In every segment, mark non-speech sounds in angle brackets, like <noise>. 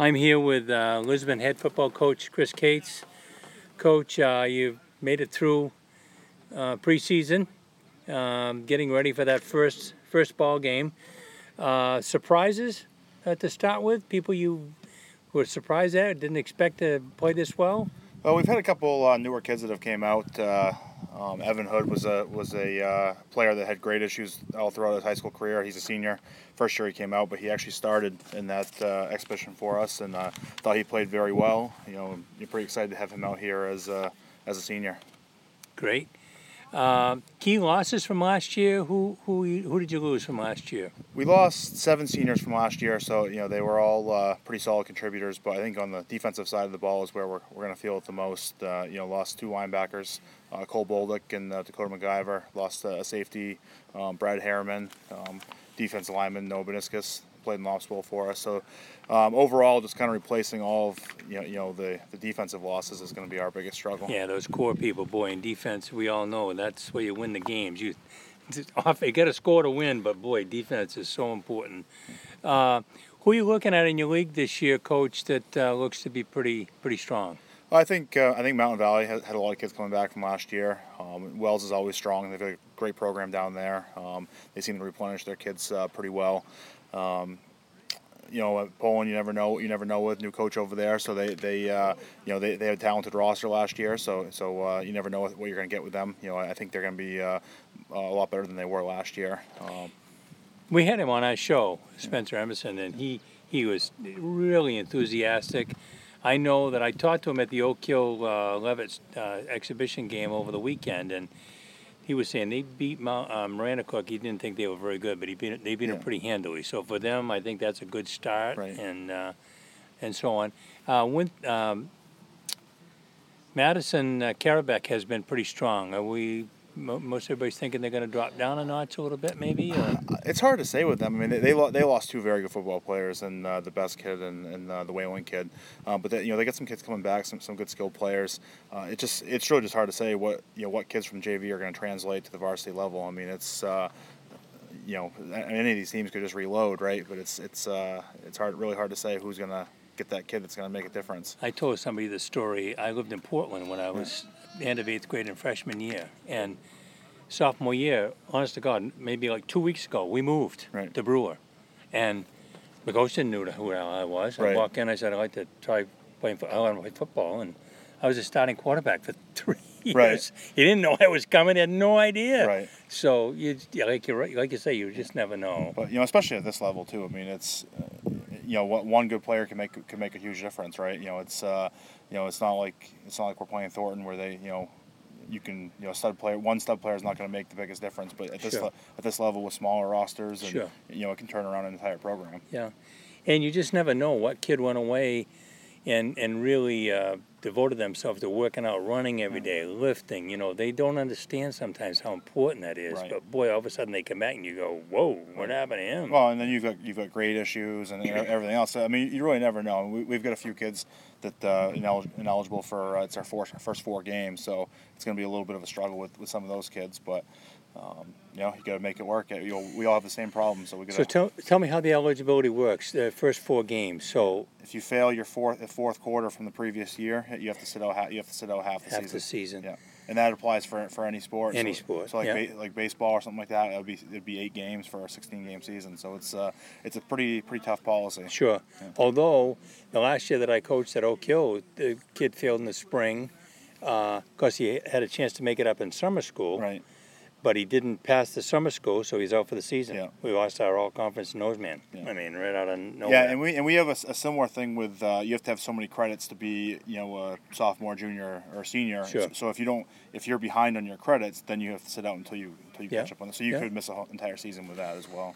I'm here with uh, Lisbon head football coach Chris Cates. Coach, uh, you've made it through uh, preseason, um, getting ready for that first first ball game. Uh, surprises to start with? People you were surprised at, didn't expect to play this well? Well, we've had a couple uh, newer kids that have came out. Uh, um, Evan Hood was a was a uh, player that had great issues all throughout his high school career. He's a senior. First year he came out, but he actually started in that uh, exhibition for us, and uh, thought he played very well. You know, you're pretty excited to have him out here as as a senior. Great. Uh, key losses from last year. Who who who did you lose from last year? We lost seven seniors from last year, so you know they were all uh, pretty solid contributors. But I think on the defensive side of the ball is where we're, we're going to feel it the most. Uh, you know, lost two linebackers, uh, Cole Boldick and uh, Dakota McGyver. Lost a safety, um, Brad Harriman. Um, defensive lineman Noah Beniscus played in Lobster Bowl for us. So um, overall, just kind of replacing all of you know, you know the, the defensive losses is going to be our biggest struggle. Yeah, those core people, boy, in defense, we all know that's where you win the games. You, <laughs> off, you got to score to win, but boy, defense is so important. Uh, who are you looking at in your league this year, Coach? That uh, looks to be pretty pretty strong. Well, I think uh, I think Mountain Valley has had a lot of kids coming back from last year. Um, Wells is always strong. They've great program down there. Um, they seem to replenish their kids uh, pretty well. Um, you know, Poland, you never know. You never know with new coach over there. So they, they, uh, you know, they, they had a talented roster last year. So, so uh, you never know what you're going to get with them. You know, I think they're going to be uh, a lot better than they were last year. Um, we had him on our show, Spencer Emerson, and he he was really enthusiastic. I know that I talked to him at the Oak Hill uh, Leavitt uh, exhibition game over the weekend, and he was saying they beat Mount, um, Maranacook. He didn't think they were very good, but he beat they beat yeah. them pretty handily. So for them, I think that's a good start, right. and uh, and so on. Uh, when, um, Madison uh, has been pretty strong. We most everybody's thinking they're going to drop down a notch a little bit, maybe. Or? It's hard to say with them. I mean, they they, lost two very good football players, and uh, the best kid and, and uh, the Wayland kid. Uh, but they, you know, they get some kids coming back, some some good skilled players. Uh, it just it's really just hard to say what you know what kids from JV are going to translate to the varsity level. I mean, it's. Uh, you know, any of these teams could just reload, right? But it's it's uh, it's hard, really hard to say who's going to get that kid that's going to make a difference. I told somebody the story. I lived in Portland when I was end of eighth grade and freshman year, and sophomore year, honest to God, maybe like two weeks ago, we moved right. to Brewer, and the coach didn't know who I was. I right. walked in, I said I'd like to try playing. I want to play football, and I was a starting quarterback for <laughs> three years. Right. He didn't know I was coming. He had no idea. Right. So you, like you, like you say, you just never know. But you know, especially at this level too. I mean, it's uh, you know, what one good player can make can make a huge difference, right? You know, it's uh, you know, it's not like it's not like we're playing Thornton where they you know you can you know stud player one stud player is not going to make the biggest difference, but at this sure. le- at this level with smaller rosters, and, sure. you know it can turn around an entire program. Yeah, and you just never know what kid went away, and and really uh, devoted themselves to working out, running every day, lifting. You know, they don't understand sometimes how important that is. Right. But boy, all of a sudden they come back and you go, "Whoa, what happened to him?" Well, and then you've got you've got grade issues and everything else. I mean, you really never know. We, have got a few kids that uh, ineligible for uh, it's our four, first four games, so it's going to be a little bit of a struggle with, with some of those kids, but. Um, you know, you got to make it work. You know, we all have the same problem, so we got. So tell, tell me how the eligibility works. The first four games. So if you fail your fourth fourth quarter from the previous year, you have to sit out. You have to sit out half the half season. the season. Yeah, and that applies for for any sport. Any so, sport. So like yeah. ba- like baseball or something like that, it would be it'd be eight games for a 16 game season. So it's uh it's a pretty pretty tough policy. Sure. Yeah. Although the last year that I coached at Oak Hill, the kid failed in the spring because uh, he had a chance to make it up in summer school. Right but he didn't pass the summer school, so he's out for the season. Yeah. We lost our all conference nose man. Yeah. I mean, right out of nowhere. Yeah, and we and we have a, a similar thing with uh, you have to have so many credits to be you know a sophomore, junior, or senior. Sure. So, so if you don't if you're behind on your credits, then you have to sit out until you until you Yeah. catch up on it. So you Yeah. could miss a whole entire season with that as well.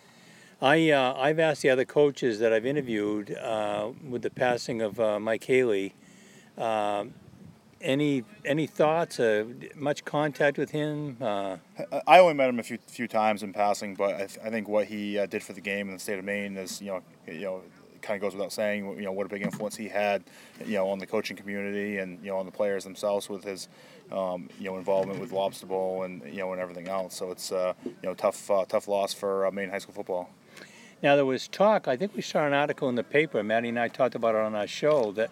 I uh, I've asked the other coaches that I've interviewed uh, with the passing of uh, Mike Haley. Um, any any thoughts? Uh, much contact with him? Uh, I only met him a few few times in passing, but I, th- I think what he uh, did for the game in the state of Maine is you know you know kind of goes without saying you know what a big influence he had you know on the coaching community and you know on the players themselves with his um, you know involvement with lobster bowl and you know and everything else. So it's uh, you know tough uh, tough loss for uh, Maine high school football. Now there was talk. I think we saw an article in the paper. Maddie and I talked about it on our show that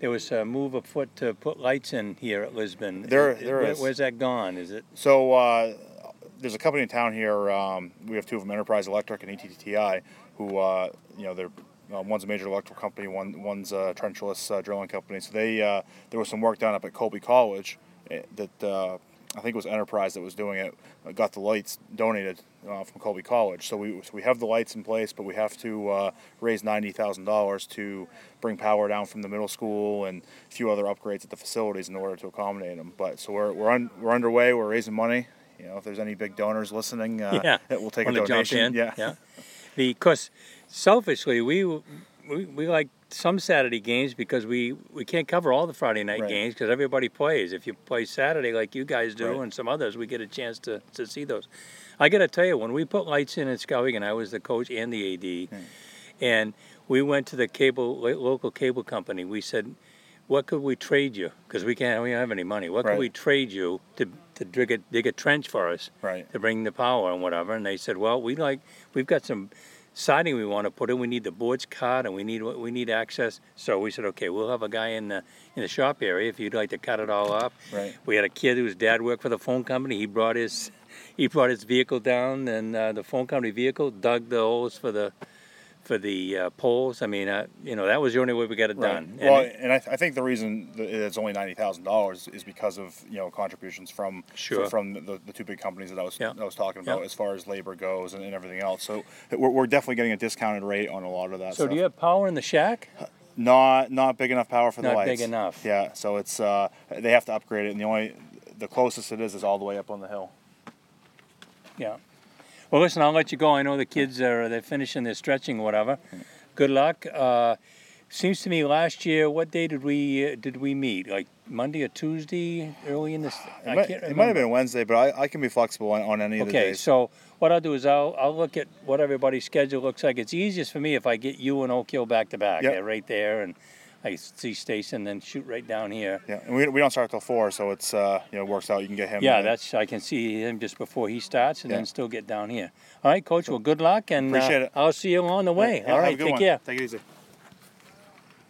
there was a move afoot to put lights in here at Lisbon. There- Is- there where- is. Where's that gone? Is it? So uh, there's a company in town here. Um, we have two of them, Enterprise Electric and ETTI, who uh, you know they're uh, one's a major electrical company, one one's a trenchless uh, drilling company. So they uh, there was some work done up at Colby College eh, that uh, I think it was Enterprise that was doing it. uh, Got the lights donated uh, from Colby College. So we so we have the lights in place, but we have to uh, raise ninety thousand dollars to bring power down from the middle school and a few other upgrades at the facilities in order to accommodate them. But so we're we're, un, we're underway. We're raising money. You know, if there's any big donors listening, uh, yeah. <laughs> we'll take a Wanna donation. Yeah. Yeah. Because selfishly, we, we we like some Saturday games because we we can't cover all the Friday night Right. games because everybody plays. If you play Saturday like you guys do Right. and some others, we get a chance to to see those. I got to tell you, when we put lights in at Skowhegan, I was the coach and the AD, Hmm. and we went to the cable local cable company. We said, "What could we trade you? Because we can't we don't have any money. What Right. could we trade you to to dig a dig a trench for us?" Right. to bring the power and whatever. And they said, well, we like we've got some siding we want to put in. We need the boards cut and we need we need access. So we said, okay, we'll have a guy in the in the shop area if you'd like to cut it all up. Right. We had a kid whose dad worked for the phone company. He brought his he brought his vehicle down and uh, the phone company vehicle dug the holes for the for the uh, poles. I mean, uh, you know, that was the only way we got it Right. done. And Well, it- and I, I think the reason that it's only ninety thousand dollars is because of you know contributions from Sure. from the, the two big companies that I was Yeah. I was talking about Yeah. as far as labor goes and, and everything else. So we're, we're definitely getting a discounted rate on a lot of that. so stuff. do you have power in the shack? Not not big enough power for the Not big enough. Yeah. So it's uh, they have to upgrade it, and the only the closest it is is all the way up on the hill. Yeah. Well, listen, I'll let you go. I know the kids are they're finishing their stretching, or whatever. Good luck. Uh, seems to me last year, what day did we uh, did we meet? Like Monday or Tuesday, early in this. It, I might, it might have been Wednesday, but I, I can be flexible on, on any of the Okay, days. so what I'll do is I'll I'll look at what everybody's schedule looks like. It's easiest for me if I get you and Oak Hill back to back. Yep. They're right there, and I see Stacy, and then shoot right down here. yeah, and we, we don't start till four, so it's uh, you know works out. You can get him. Yeah, that's I can see him just before he starts, and Yeah. then still get down here. All right, Coach. Well, good luck, and Appreciate uh, it. I'll see you along the way. yeah, All good take one. care. Take it easy.